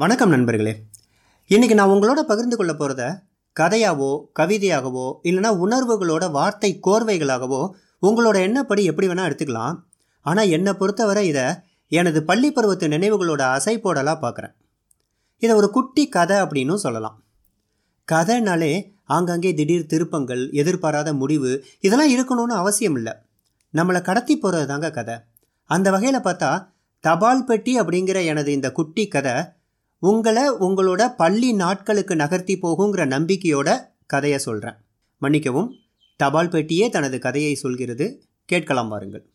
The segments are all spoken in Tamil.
வணக்கம் நண்பர்களே. இன்றைக்கி நான் உங்களோட பகிர்ந்து கொள்ள போகிறத கதையாவோ கவிதையாகவோ இல்லைனா உணர்வுகளோட வார்த்தை கோர்வைகளாகவோ உங்களோட எண்ணப்படி எப்படி வேணால் எடுத்துக்கலாம். ஆனால் என்னை பொறுத்தவரை இதை எனது பள்ளி பருவத்து நினைவுகளோட அசைப்போடலாக பார்க்குறேன் இதை ஒரு குட்டி கதை அப்படின்னும் சொல்லலாம். கதைனாலே ஆங்காங்கே திடீர் திருப்பங்கள் எதிர்பாராத முடிவு இதெல்லாம் இருக்கணும்னு அவசியம் இல்லை. நம்மளை கடத்தி போகிறது தாங்க கதை. அந்த வகையில் பார்த்தா தபால் பெட்டி அப்படிங்கிற எனது இந்த குட்டி கதை உங்களை உங்களோட பள்ளி நாட்களுக்கு நகர்த்தி போகுங்கிற நம்பிக்கையோட கதையை சொல்கிறேன் மன்னிக்கவும் தபால் பெட்டியே தனது கதையை சொல்கிறது. கேட்கலாம் பாருங்கள்.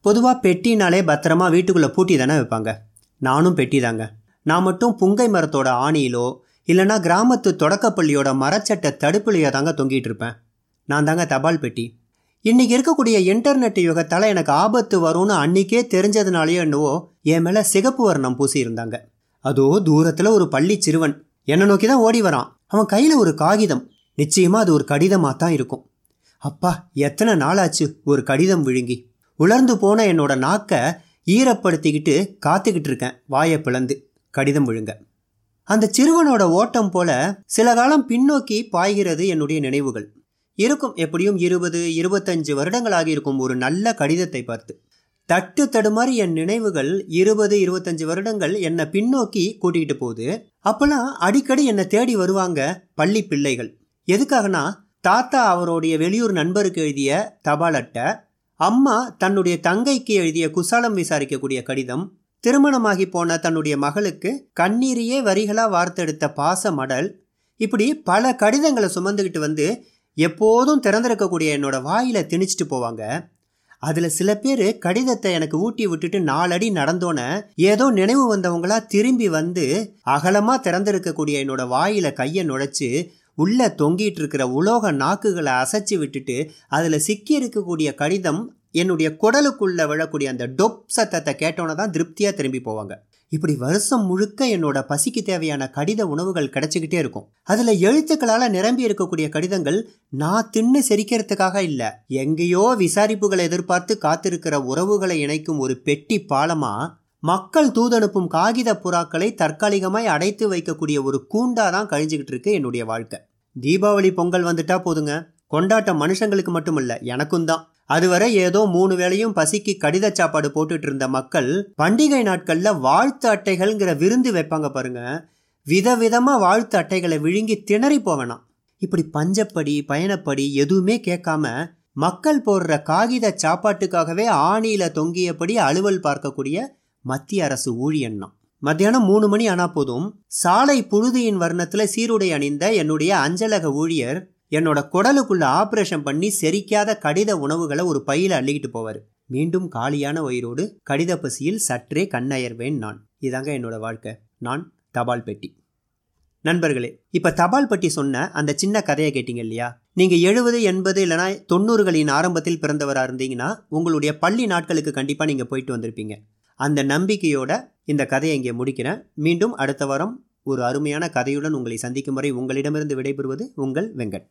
பொதுவாக பெட்டினாலே பத்திரமா வீட்டுக்குள்ளே பூட்டி தானே வைப்பாங்க. நானும் பெட்டி தாங்க. நான் மட்டும் புங்கை மரத்தோட ஆணியிலோ இல்லைனா கிராமத்து தொடக்கப்பள்ளியோட மரச்சட்டை தடுப்புலையோ தாங்க தொங்கிட்டு இருப்பேன். நான் தாங்க தபால் பெட்டி. இன்றைக்கி இருக்கக்கூடிய இன்டர்நெட் யுகத்தால் எனக்கு ஆபத்து வரும்னு அன்னைக்கே தெரிஞ்சதுனாலயோ என்னவோ என் மேலே சிகப்பு வர்ணம் பூசியிருந்தாங்க. அதோ தூரத்தில் ஒரு பள்ளி சிறுவன். என்னை நோக்கி தான் ஓடி வரான். அவன் கையில் ஒரு காகிதம். நிச்சயமாக அது ஒரு கடிதமாக தான் இருக்கும். அப்பா எத்தனை நாளாச்சு ஒரு கடிதம் விழுங்கி. உலர்ந்து போன என்னோட நாக்கை ஈரப்படுத்திக்கிட்டு காத்துக்கிட்டு இருக்கேன் வாயை பிளந்து. கடிதம் விழுங்க. அந்த சிறுவனோட ஓட்டம் போல சில காலம் பின்னோக்கி பாய்கிறது என்னுடைய நினைவுகள். இருக்கும் எப்படியும் இருபது இருபத்தஞ்சு வருடங்களாகி இருக்கும் ஒரு நல்ல கடிதத்தை பார்த்து. தட்டு தடுமாறி என் நினைவுகள் இருபது இருபத்தஞ்சு வருடங்கள் என்னை பின்னோக்கி கூட்டிகிட்டு போகுது. அப்போல்லாம் அடிக்கடி என்னை தேடி வருவாங்க பள்ளி பிள்ளைகள். எதுக்காகனா தாத்தா அவருடைய வெளியூர் நண்பருக்கு எழுதிய தபால் அட்டை அம்மா தன்னுடைய தங்கைக்கு எழுதிய குசாலம் விசாரிக்கக்கூடிய கடிதம் திருமணமாகி போன தன்னுடைய மகளுக்கு கண்ணீரையே வரிகளாக வார்த்தெடுத்த பாச மடல் இப்படி பல கடிதங்களை சுமந்துக்கிட்டு வந்து எப்போதும் திறந்திருக்கக்கூடிய என்னோட வாயில் திணிச்சிட்டு போவாங்க. அதில் சில பேர் கடிதத்தை எனக்கு ஊட்டி விட்டுட்டு நாலடி நடந்தோன்னே ஏதோ நினைவு வந்தவங்களா திரும்பி வந்து அகலமாக திறந்திருக்கக்கூடிய என்னோட வாயில் கையை நுழைச்சி உள்ளே தொங்கிட்டு இருக்கிற உலோக நாக்குகளை அசைச்சு விட்டுட்டு அதில் சிக்கி இருக்கக்கூடிய கடிதம் என்னுடைய குடலுக்குள்ளே விழக்கூடிய அந்த டொப் சத்தத்தை கேட்டோன்னே தான் திருப்தியாக திரும்பி போவாங்க. இப்படி வருஷம் முழுக்க என்னோட பசிக்கு தேவையான கடித உணவுகள் கிடைச்சிக்கிட்டே இருக்கும். அதில் எழுத்துக்களால் நிரம்பி இருக்கக்கூடிய கடிதங்கள் நான் தின்னு செரிக்கிறதுக்காக இல்லை. எங்கேயோ விசாரிப்புகளை எதிர்பார்த்து காத்திருக்கிற உறவுகளை இணைக்கும் ஒரு பெட்டி பாலமா மக்கள் தூதனுப்பும் காகித புறாக்களை தற்காலிகமாய் அடைத்து வைக்கக்கூடிய ஒரு கூண்டாக தான் கழிஞ்சுக்கிட்டு இருக்கு என்னுடைய வாழ்க்கை. தீபாவளி பொங்கல் வந்துட்டா போதுங்க. கொண்டாட்டம் மனுஷங்களுக்கு மட்டும் இல்லை எனக்கும் தான். அதுவரை ஏதோ மூணு வேளையும் பசிக்கு கடித சாப்பாடு போட்டுட்டு இருந்த மக்கள் பண்டிகை நாட்களில் வாழ்த்து அட்டைகள்ங்கிற விருந்து வைப்பாங்க பாருங்க. விதவிதமாக வாழ்த்து அட்டைகளை விழுங்கி திணறி போவேணாம். இப்படி பஞ்சப்படி பயணப்படி எதுவுமே கேட்காம மக்கள் போடுற காகித சாப்பாட்டுக்காகவே ஆணியில தொங்கியபடி அலுவல் பார்க்கக்கூடிய மத்திய அரசு ஊழியன்னா மத்தியானம் மூணு மணி ஆனா போதும். சாலை புழுதியின் வர்ணத்தில் சீருடை அணிந்த என்னுடைய அஞ்சலக ஊழியர் என்னோட குடலுக்குள்ள ஆப்ரேஷன் பண்ணி செரிக்காத கடித உணவுகளை ஒரு பையில அள்ளிக்கிட்டு போவார். மீண்டும் காலியான உயிரோடு கடித பசியில் சற்றே கண்ணயர்வேன் நான். இதாங்க என்னோட வாழ்க்கை. நான் தபால் பெட்டி. நண்பர்களே இப்போ தபால் பெட்டி சொன்ன அந்த சின்ன கதையை கேட்டீங்க இல்லையா? நீங்கள் எழுபது எண்பது இல்லைனா தொண்ணூறுகளின் ஆரம்பத்தில் பிறந்தவராக இருந்தீங்கன்னா உங்களுடைய பள்ளி நாட்களுக்கு கண்டிப்பாக நீங்கள் போயிட்டு வந்திருப்பீங்க. அந்த நம்பிக்கையோட இந்த கதையை இங்கே முடிக்கிறேன். மீண்டும் அடுத்த வாரம் ஒரு அருமையான கதையுடன் உங்களை சந்திக்கும் வரை உங்களிடமிருந்து விடைபெறுவது உங்கள் வெங்கட்.